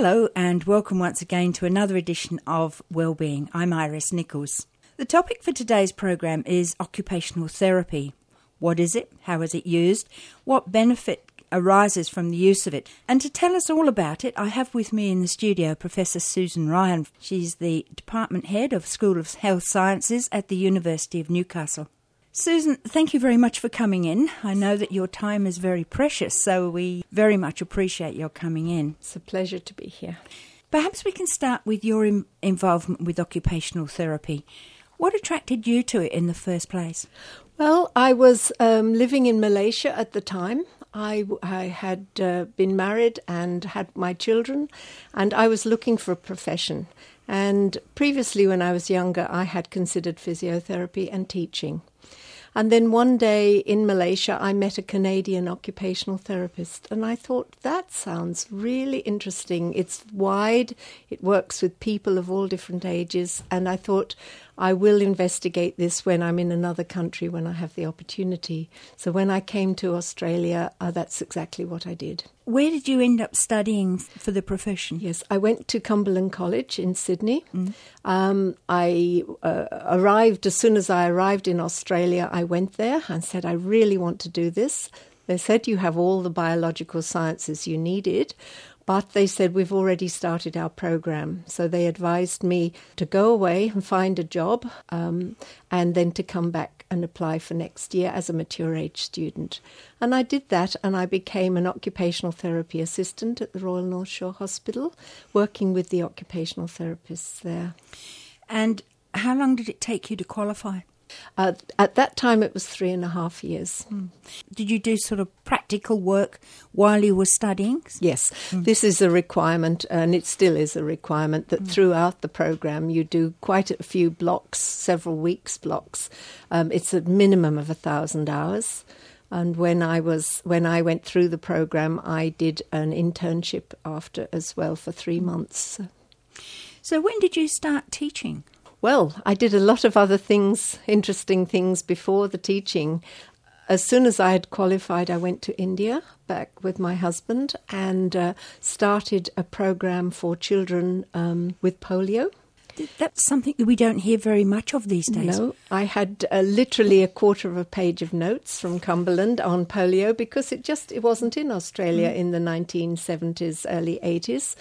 Hello, and welcome once again to another edition of Wellbeing. I'm Iris Nichols. The topic for today's program is occupational therapy. What is it? How is it used? What benefit arises from the use of it? And to tell us all about it, I have with me in the studio Professor Susan Ryan. She's the Department Head of School of Health Sciences at the University of Newcastle. Susan, thank you very much for coming in. I know that your time is very precious, so we very much appreciate your coming in. It's a pleasure to be here. Perhaps we can start with your Im- involvement with occupational therapy. What attracted you to it in the first place? Well, I was um, living in Malaysia at the time. I, I had uh, been married and had my children, and I was looking for a profession. And previously, when I was younger, I had considered physiotherapy and teaching. And then one day in Malaysia, I met a Canadian occupational therapist, and I thought that sounds really interesting. It's wide, it works with people of all different ages, and I thought I will investigate this when I'm in another country when I have the opportunity. So when I came to Australia, uh, that's exactly what I did. Where did you end up studying for the profession? Yes, I went to Cumberland College in Sydney. Mm. Um, I uh, arrived, as soon as I arrived in Australia, I went there and said, I really want to do this. They said, You have all the biological sciences you needed. But they said, We've already started our program. So they advised me to go away and find a job um, and then to come back and apply for next year as a mature age student. And I did that and I became an occupational therapy assistant at the Royal North Shore Hospital, working with the occupational therapists there. And how long did it take you to qualify? Uh, at that time, it was three and a half years. Mm. Did you do sort of practical work while you were studying? Yes, mm. this is a requirement, and it still is a requirement that mm. throughout the program you do quite a few blocks, several weeks blocks. Um, it's a minimum of a thousand hours. And when I was when I went through the program, I did an internship after as well for three months. So when did you start teaching? Well, I did a lot of other things, interesting things before the teaching. As soon as I had qualified, I went to India back with my husband and uh, started a program for children um, with polio. That's something that we don't hear very much of these days. No, I had uh, literally a quarter of a page of notes from Cumberland on polio because it just it wasn't in Australia mm. in the 1970s, early 80s.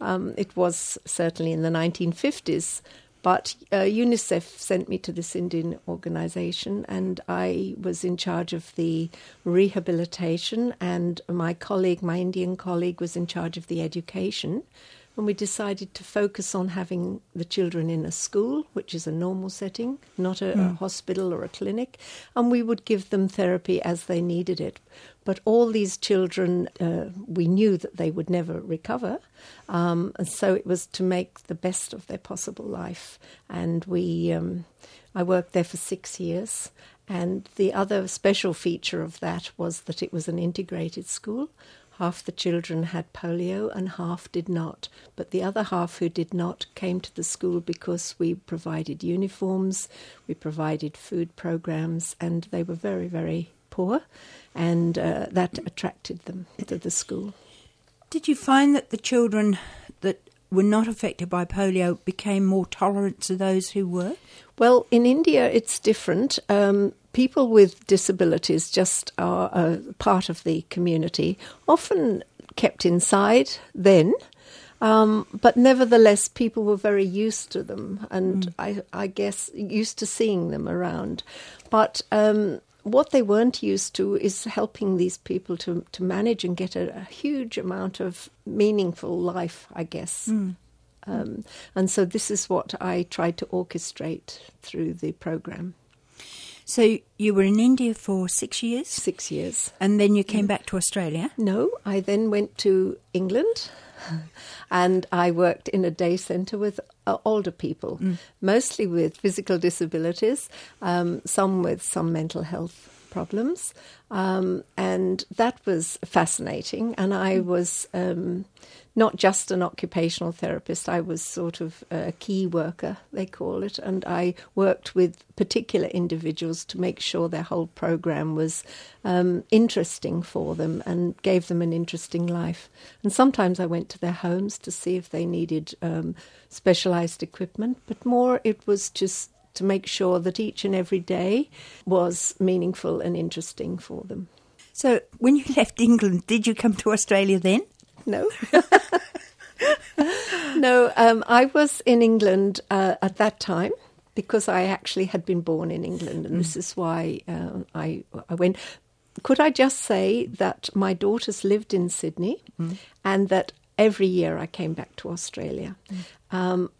Um, it was certainly in the 1950s. But uh, UNICEF sent me to this Indian organization, and I was in charge of the rehabilitation, and my colleague, my Indian colleague, was in charge of the education. And we decided to focus on having the children in a school, which is a normal setting, not a, a, hmm. hospital or a clinic, and we would give them therapy as they needed it. But all these children, uh, we knew that they would never recover, um, and so it was to make the best of their possible life. And we, um, I worked there for six years, and the other special feature of that was that it was an integrated school. Half the children had polio and half did not. But the other half who did not came to the school because we provided uniforms, we provided food programs, and they were very, very poor. And uh, that attracted them to the school. Did you find that the children that were not affected by polio became more tolerant to those who were? Well, in India, it's different. Um, people with disabilities just are a part of the community, often kept inside then. Um, but nevertheless, people were very used to them, and mm. I, I, guess used to seeing them around. But um, what they weren't used to is helping these people to, to manage and get a, a huge amount of meaningful life, I guess. Mm. Um, and so this is what I tried to orchestrate through the program. So you were in India for six years? Six years. And then you came back to Australia? No, I then went to England and I worked in a day centre with uh, older people, mm. mostly with physical disabilities, um, some with some mental health problems. Um, and that was fascinating. And I was um, not just an occupational therapist, I was sort of a key worker, they call it. And I worked with particular individuals to make sure their whole program was um, interesting for them and gave them an interesting life. And sometimes I went to their homes to see if they needed um, specialized equipment, but more it was just to make sure that each and every day was meaningful and interesting for them. So, when you left England, did you come to Australia then? No. no, um, I was in England uh, at that time because I actually had been born in England, and mm. this is why uh, I, I went. Could I just say that my daughters lived in Sydney mm. and that every year I came back to Australia. Mm. Um,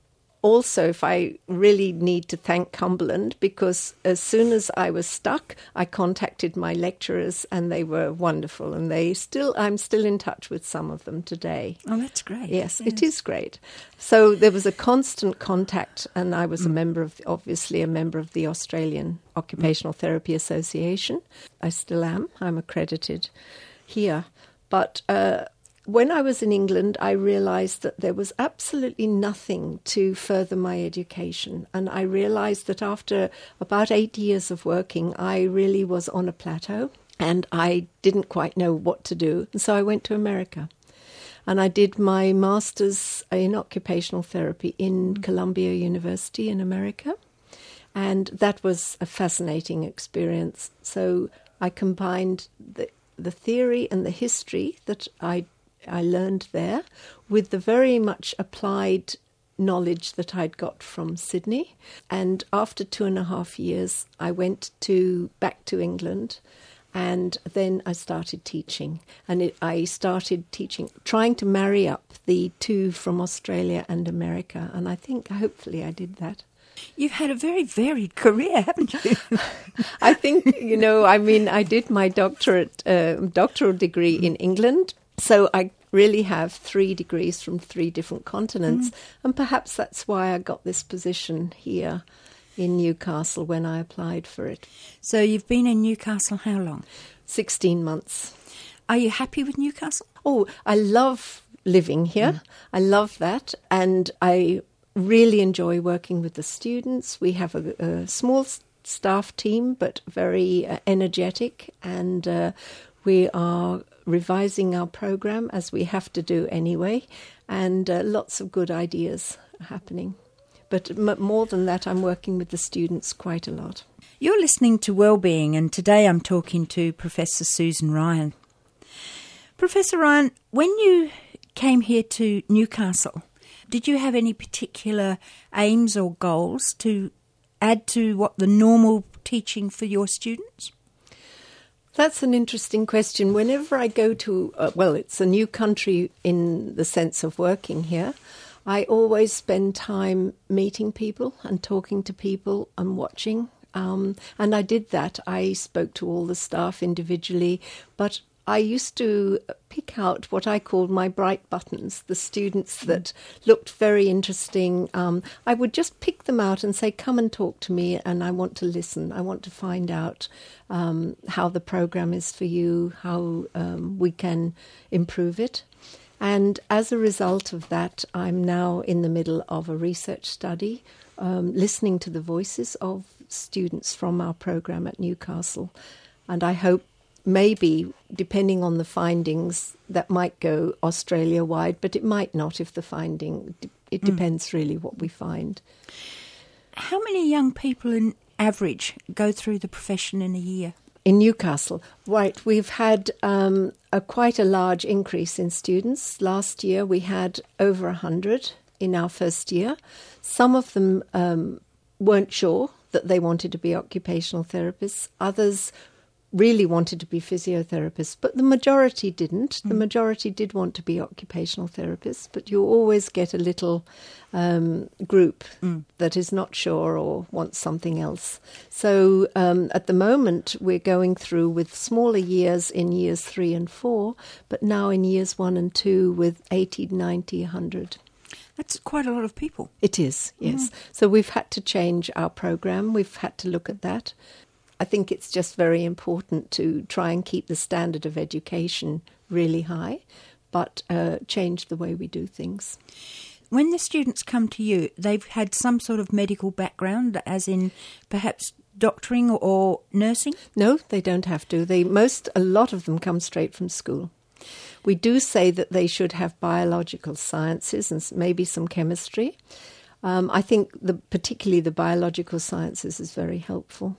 also, if I really need to thank Cumberland, because as soon as I was stuck, I contacted my lecturers, and they were wonderful. And they still, I'm still in touch with some of them today. Oh, that's great. Yes, yes. it is great. So there was a constant contact, and I was mm. a member of, obviously, a member of the Australian Occupational mm. Therapy Association. I still am. I'm accredited here, but. Uh, when I was in England, I realized that there was absolutely nothing to further my education. And I realized that after about eight years of working, I really was on a plateau and I didn't quite know what to do. And so I went to America. And I did my master's in occupational therapy in mm. Columbia University in America. And that was a fascinating experience. So I combined the, the theory and the history that I I learned there with the very much applied knowledge that I'd got from Sydney. And after two and a half years, I went to back to England. And then I started teaching, and it, I started teaching, trying to marry up the two from Australia and America. And I think, hopefully, I did that. You've had a very varied career, haven't you? I think you know. I mean, I did my doctorate, uh, doctoral degree in England, so I really have three degrees from three different continents. Mm. And perhaps that's why I got this position here in Newcastle when I applied for it. So you've been in Newcastle how long? 16 months. Are you happy with Newcastle? Oh, I love living here. Mm. I love that. And I really enjoy working with the students. We have a, a small staff team, but very uh, energetic. And uh, we are revising our program as we have to do anyway, and uh, lots of good ideas happening. But m- more than that, I'm working with the students quite a lot. You're listening to Wellbeing, and today I'm talking to Professor Susan Ryan. Professor Ryan, when you came here to Newcastle, did you have any particular aims or goals to add to what the normal teaching for your students? That's an interesting question. Whenever I go to, uh, well, it's a new country in the sense of working here, I always spend time meeting people and talking to people and watching. Um, and I did that. I spoke to all the staff individually, but I used to pick out what I called my bright buttons, the students that looked very interesting. Um, I would just pick them out and say, Come and talk to me, and I want to listen. I want to find out um, how the program is for you, how um, we can improve it. And as a result of that, I'm now in the middle of a research study, um, listening to the voices of students from our program at Newcastle. And I hope maybe, depending on the findings, that might go Australia wide, but it might not if the finding, it hmm. depends mm. really what we find. How many young people in average go through the profession in a year? In Newcastle, right, we've had um, a quite a large increase in students. Last year we had over 100 in our first year. Some of them um, weren't sure that they wanted to be occupational therapists. Others really wanted to be physiotherapists, but the majority didn't. Mm. The majority did want to be occupational therapists, but you always get a little um, group mm. that is not sure or wants something else. So um, at the moment, we're going through with smaller years in years three and four, but now in years one and two with 80, 90, 100. That's quite a lot of people. It is, yes. Mm. So we've had to change our program. We've had to look at that. I think it's just very important to try and keep the standard of education really high, but uh, change the way we do things. When the students come to you, they've had some sort of medical background, as in perhaps doctoring or nursing? No, they don't have to. They most a lot of them come straight from school. We do say that they should have biological sciences and maybe some chemistry. Um, I think the, particularly the biological sciences is very helpful.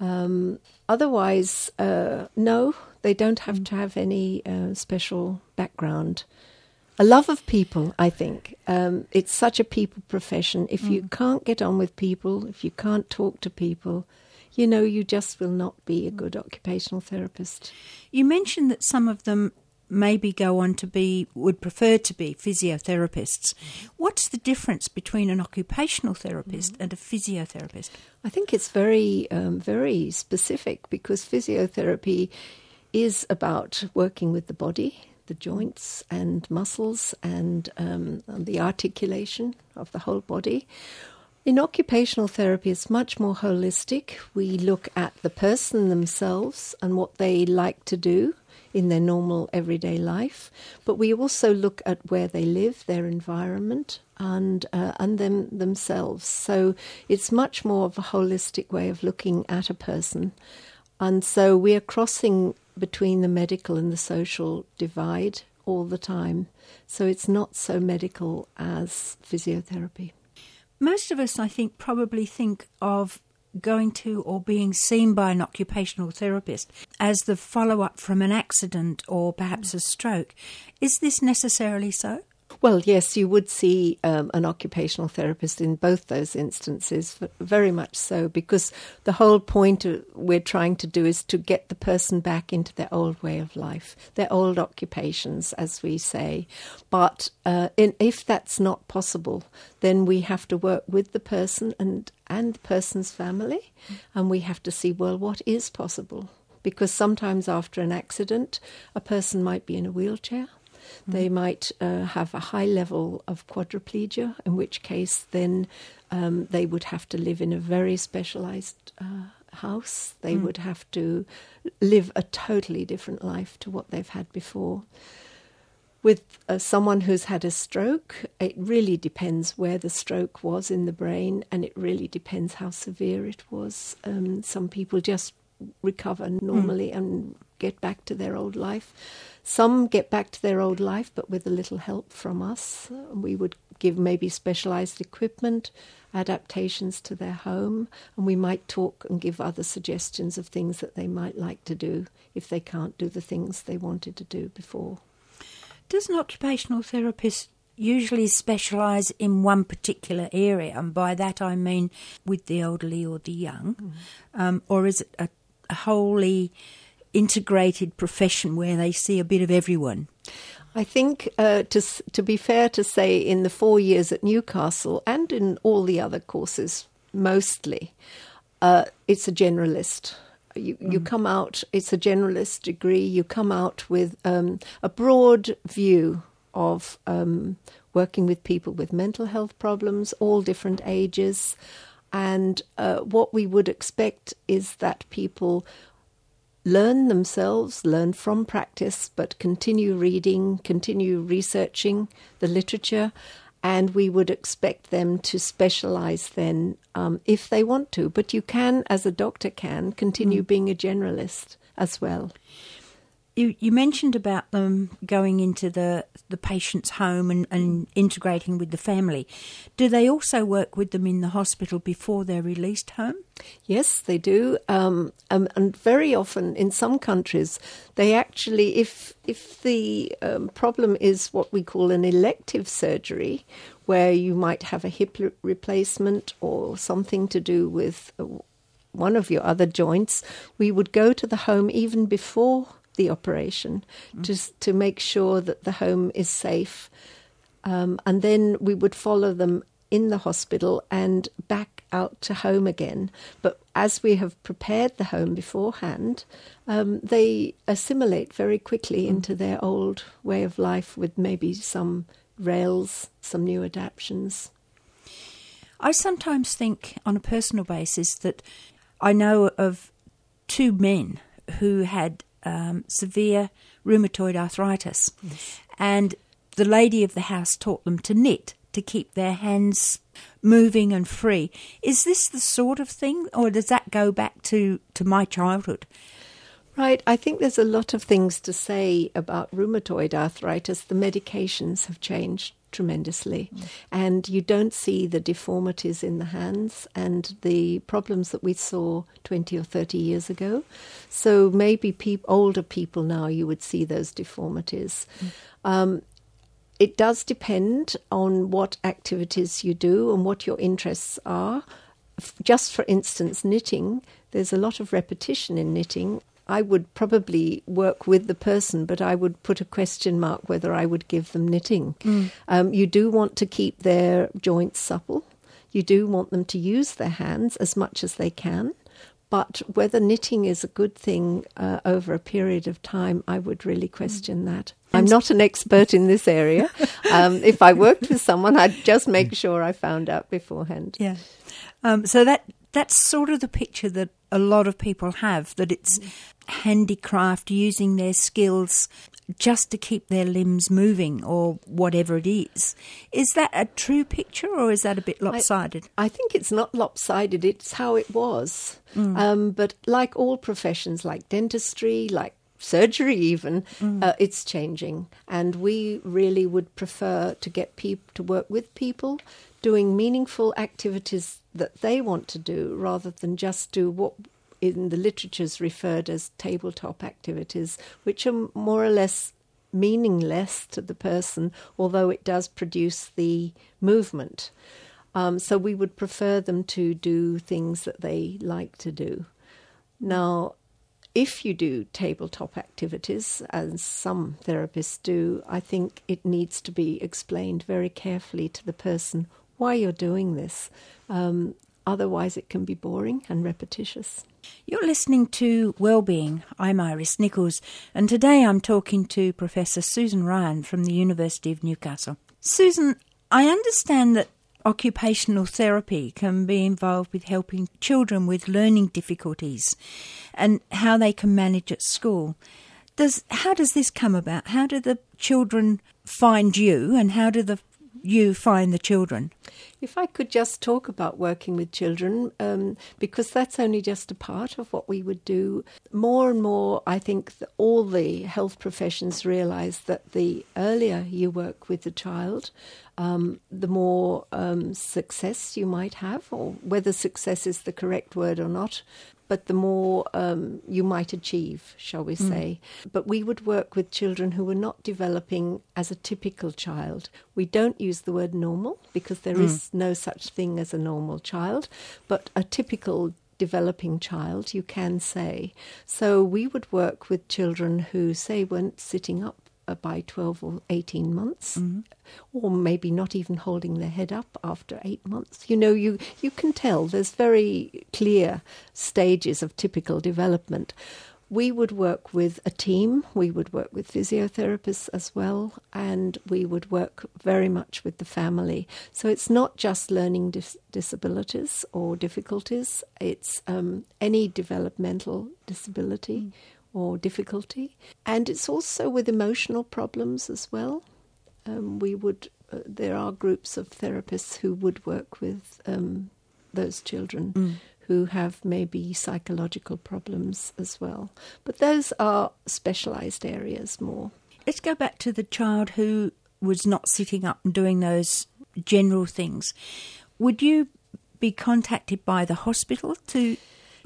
Um, otherwise, uh, no, they don't have mm. to have any uh, special background. A love of people, I think. Um, it's such a people profession. If mm. you can't get on with people, if you can't talk to people, you know, you just will not be a good occupational therapist. You mentioned that some of them maybe go on to be, would prefer to be physiotherapists. What's the difference between an occupational therapist and a physiotherapist? I think it's very, um, very specific because physiotherapy is about working with the body, the joints and muscles, and um, the articulation of the whole body. In occupational therapy, it's much more holistic. We look at the person themselves and what they like to do in their normal everyday life, but we also look at where they live, their environment, and uh, and them themselves. So it's much more of a holistic way of looking at a person, and so we are crossing between the medical and the social divide all the time. So it's not so medical as physiotherapy. Most of us, I think, probably think of going to or being seen by an occupational therapist as the follow up from an accident or perhaps a stroke. Is this necessarily so? Well, yes, you would see um, an occupational therapist in both those instances, very much so, because the whole point we're trying to do is to get the person back into their old way of life, their old occupations, as we say. But uh, in, if that's not possible, then we have to work with the person and, and the person's family, and we have to see, well, what is possible? Because sometimes after an accident, a person might be in a wheelchair they might uh, have a high level of quadriplegia, in which case then um, they would have to live in a very specialized uh, house. They mm. would have to live a totally different life to what they've had before. With uh, someone who's had a stroke, it really depends where the stroke was in the brain, and it really depends how severe it was. Um, some people just recover normally mm. and get back to their old life. Some get back to their old life, but with a little help from us. We would give maybe specialized equipment, adaptations to their home, and we might talk and give other suggestions of things that they might like to do if they can't do the things they wanted to do before. Does an occupational therapist usually specialise in one particular area, and by that I mean with the elderly or the young, mm. um, or is it a, a wholly integrated profession where they see a bit of everyone? I think, uh, to to be fair to say, in the four years at Newcastle and in all the other courses, mostly, uh, it's a generalist. You, mm. you come out, it's a generalist degree. You come out with um, a broad view of um, working with people with mental health problems, all different ages. And uh, what we would expect is that people learn themselves, learn from practice, but continue reading, continue researching the literature, and we would expect them to specialize then um, if they want to. But you can, as a doctor can, continue mm. being a generalist as well. You, you mentioned about them going into the, the patient's home and, and integrating with the family. Do they also work with them in the hospital before they're released home? Yes, they do. Um, um, and very often in some countries, they actually, if, if the um, problem is what we call an elective surgery, where you might have a hip replacement or something to do with uh, one of your other joints, we would go to the home even before the operation mm. just to make sure that the home is safe. Um, and then we would follow them in the hospital and back out to home again. But as we have prepared the home beforehand, um, they assimilate very quickly mm. into their old way of life with maybe some rails, some new adaptations. I sometimes think, on a personal basis, that I know of two men who had um, severe rheumatoid arthritis, yes. and the lady of the house taught them to knit to keep their hands moving and free. Is this the sort of thing, or does that go back to, to my childhood? Right. I think there's a lot of things to say about rheumatoid arthritis. The medications have changed tremendously, mm. and you don't see the deformities in the hands and the problems that we saw 20 or 30 years ago. So maybe pe- older people now you would see those deformities. Mm. Um, it does depend on what activities you do and what your interests are. Just for instance, knitting, there's a lot of repetition in knitting. I would probably work with the person, but I would put a question mark whether I would give them knitting. Mm. Um, you do want to keep their joints supple. You do want them to use their hands as much as they can. But whether knitting is a good thing uh, over a period of time, I would really question mm. that. I'm not an expert in this area. Um, if I worked with someone, I'd just make sure I found out beforehand. Yeah. Um, so that that's sort of the picture that a lot of people have that it's mm. handicraft using their skills just to keep their limbs moving or whatever it is. Is that a true picture or is that a bit lopsided? I, I think it's not lopsided, it's how it was. Mm. Um, but like all professions, like dentistry, like surgery even mm. uh, it's changing and we really would prefer to get people to work with people doing meaningful activities that they want to do rather than just do what in the literature is referred as tabletop activities, which are more or less meaningless to the person, although it does produce the movement. Um, so we would prefer them to do things that they like to do. Now, if you do tabletop activities, as some therapists do, I think it needs to be explained very carefully to the person why you're doing this. Um, otherwise, it can be boring and repetitious. You're listening to Wellbeing. I'm Iris Nichols, and today I'm talking to Professor Susan Ryan from the University of Newcastle. Susan, I understand that occupational therapy can be involved with helping children with learning difficulties and how they can manage at school. Does how does this come about? How do the children find you and how do the you find the children? If I could just talk about working with children, um, because that's only just a part of what we would do. More and more, I think all the health professions realize that the earlier you work with the child, um, the more um, success you might have, or whether success is the correct word or not but the more um, you might achieve, shall we hmm. say. Mm. But we would work with children who were not developing as a typical child. We don't use the word normal because there mm. is no such thing as a normal child, but a typical developing child, you can say. So we would work with children who, say, weren't sitting up by 12 or 18 months, mm-hmm. or maybe not even holding their head up after eight months. You know, you, you can tell there's very clear stages of typical development. We would work with a team, we would work with physiotherapists as well, and we would work very much with the family. So it's not just learning dis- disabilities or difficulties, it's um, any developmental disability. Mm or difficulty. And it's also with emotional problems as well. Um, we would, uh, there are groups of therapists who would work with um, those children mm. who have maybe psychological problems as well. But those are specialized areas more. Let's go back to the child who was not sitting up and doing those general things. Would you be contacted by the hospital to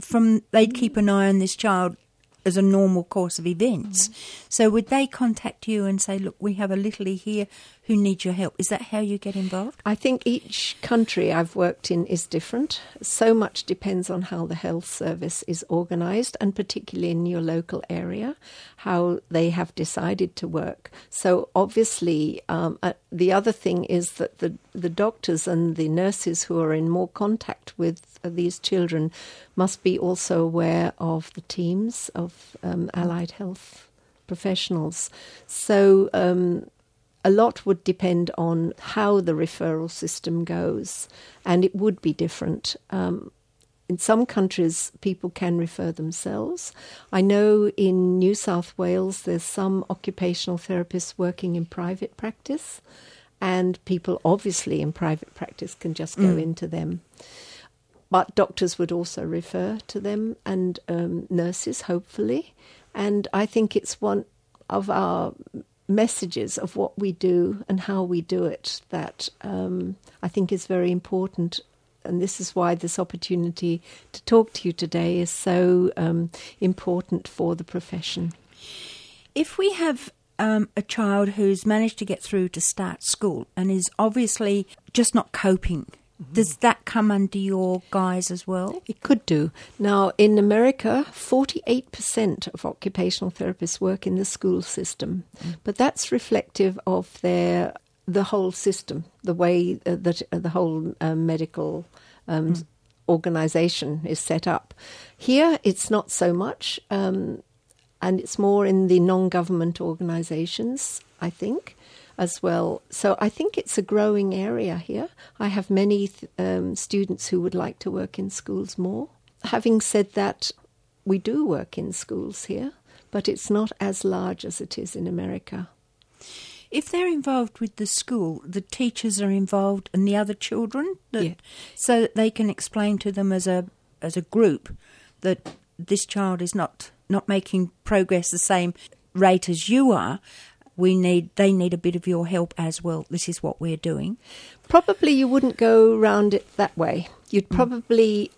from they'd keep an eye on this child as a normal course of events. Mm. So would they contact you and say, look, we have a littlie here who need your help? Is that how you get involved? I think each country I've worked in is different. So much depends on how the health service is organised, and particularly in your local area, how they have decided to work. So obviously, um, uh, the other thing is that the the doctors and the nurses who are in more contact with uh, these children must be also aware of the teams of um, allied health professionals. So um, a lot would depend on how the referral system goes, and it would be different. Um, in some countries, people can refer themselves. I know in New South Wales, there's some occupational therapists working in private practice, and people obviously in private practice can just go Mm. into them. But doctors would also refer to them, and um, nurses, hopefully. And I think it's one of our messages of what we do and how we do it that um, I think is very important. And this is why this opportunity to talk to you today is so um, important for the profession. If we have um, a child who's managed to get through to start school and is obviously just not coping, does that come under your guise as well? It could do. Now, in America, 48% of occupational therapists work in the school system, but that's reflective of their the whole system, the way uh, that uh, the whole uh, medical um, organization is set up. Here, it's not so much, um, and it's more in the non-government organizations, I think as well. So I think it's a growing area here. I have many th- um, students who would like to work in schools more. Having said that, we do work in schools here, but it's not as large as it is in America. If they're involved with the school, the teachers are involved and the other children, that, Yeah. so that they can explain to them as a as a group that this child is not not making progress the same rate as you are. We need they need a bit of your help as well. This is what we're doing. Probably you wouldn't go round it that way. You'd probably,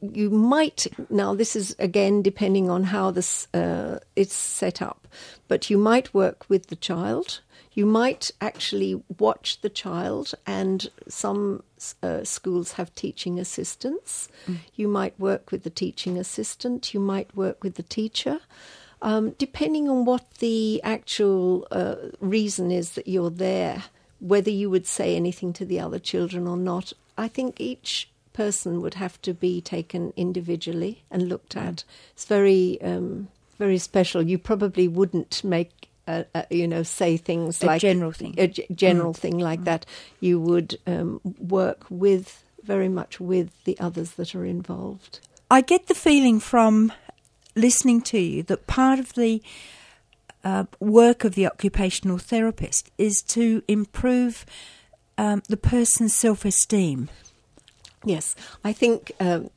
you might, now this is again depending on how this uh, it's set up, but you might work with the child. You might actually watch the child, and some uh, schools have teaching assistants. You might work with the teaching assistant, you might work with the teacher. Um, depending on what the actual uh, reason is that you're there, whether you would say anything to the other children or not, I think each person would have to be taken individually and looked at. It's very, um, very special. You probably wouldn't make. Uh, uh, you know, say things A like general thing. a g- general thing like that. You would um, work with very much with the others that are involved. I get the feeling from listening to you that part of the uh, work of the occupational therapist is to improve um, the person's self esteem. Yes, I think um,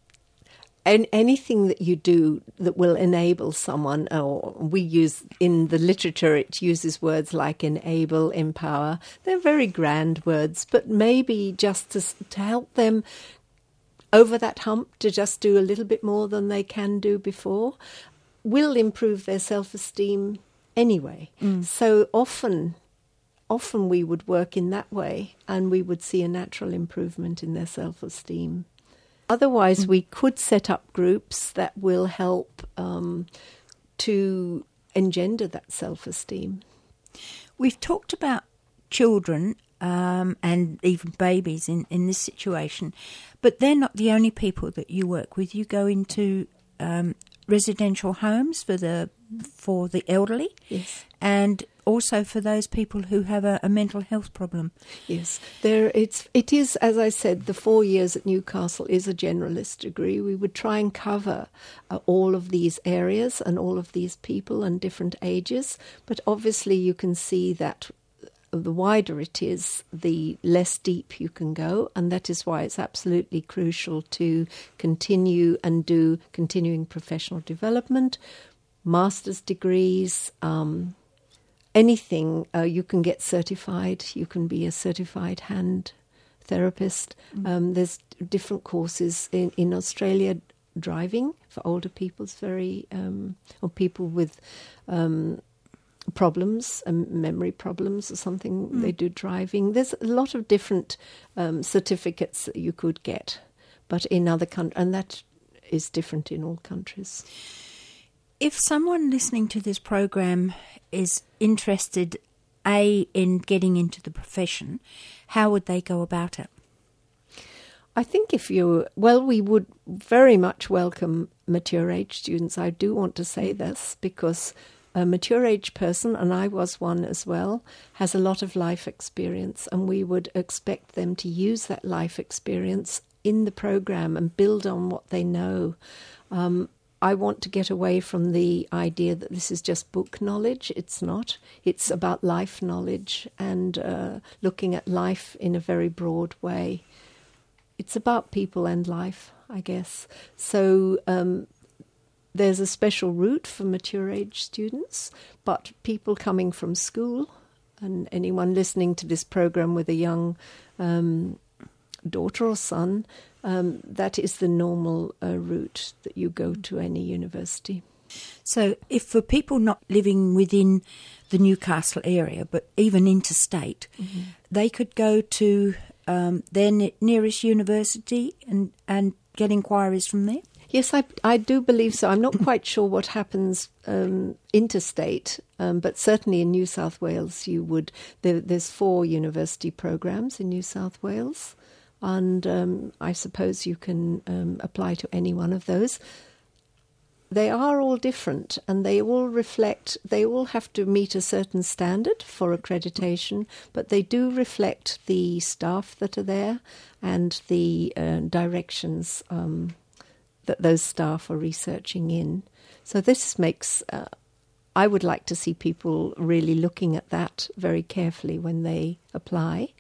an anything that you do that will enable someone, or we use in the literature, it uses words like enable, empower. They're very grand words, but maybe just to, to help them over that hump to just do a little bit more than they can do before will improve their self esteem anyway. So often often we would work in that way and we would see a natural improvement in their self esteem. Otherwise, we could set up groups that will help um, to engender that self esteem. We've talked about children um, and even babies in, in this situation, but they're not the only people that you work with. You go into um, residential homes for the for the elderly, Yes. and also for those people who have a, a mental health problem. Yes, there it's it is as I said. The four years at Newcastle is a generalist degree. We would try and cover uh, all of these areas and all of these people and different ages. But obviously, you can see that the wider it is, the less deep you can go, and that is why it's absolutely crucial to continue and do continuing professional development, master's degrees. Um, anything. Uh, you can get certified. You can be a certified hand therapist. Um, there's different courses in, in australia. Driving for older people is very um, or people with um, problems um, memory problems or something they do driving there's a lot of different um, certificates that you could get but in other countries and that is different in all countries If someone listening to this program is interested, A, in getting into the profession, how would they go about it? I think if you, well, we would very much welcome mature age students. I do want to say this because a mature age person, and I was one as well, has a lot of life experience, and we would expect them to use that life experience in the program and build on what they know. Um, I want to get away from the idea that this is just book knowledge. It's not. It's about life knowledge and uh, looking at life in a very broad way. It's about people and life, I guess. So um, there's a special route for mature age students, but people coming from school and anyone listening to this program with a young um, daughter or son um, that is the normal uh, route that you go to any university. So, if for people not living within the Newcastle area, but even interstate, mm-hmm. they could go to um, their ne- nearest university and, and get inquiries from there? Yes, I, I do believe so. I'm not quite sure what happens um, interstate, um, but certainly in New South Wales, you would. There, there's four university programs in New South Wales and um, I suppose you can um, apply to any one of those. They are all different and they all reflect, they all have to meet a certain standard for accreditation, but they do reflect the staff that are there and the uh, directions um, that those staff are researching in. So this makes, uh, I would like to see people really looking at that very carefully when they apply.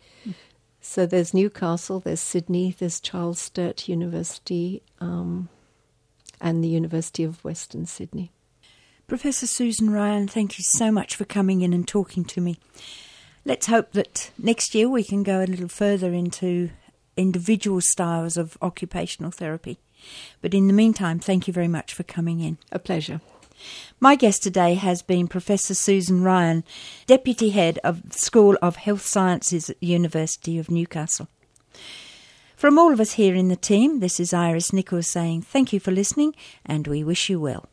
So there's Newcastle, there's Sydney, there's Charles Sturt University, um, and the University of Western Sydney. Professor Susan Ryan, thank you so much for coming in and talking to me. Let's hope that next year we can go a little further into individual styles of occupational therapy. But in the meantime, thank you very much for coming in. A pleasure. My guest today has been Professor Susan Ryan, Deputy Head of the School of Health Sciences at the University of Newcastle. From all of us here in the team, this is Iris Nichols saying thank you for listening and we wish you well.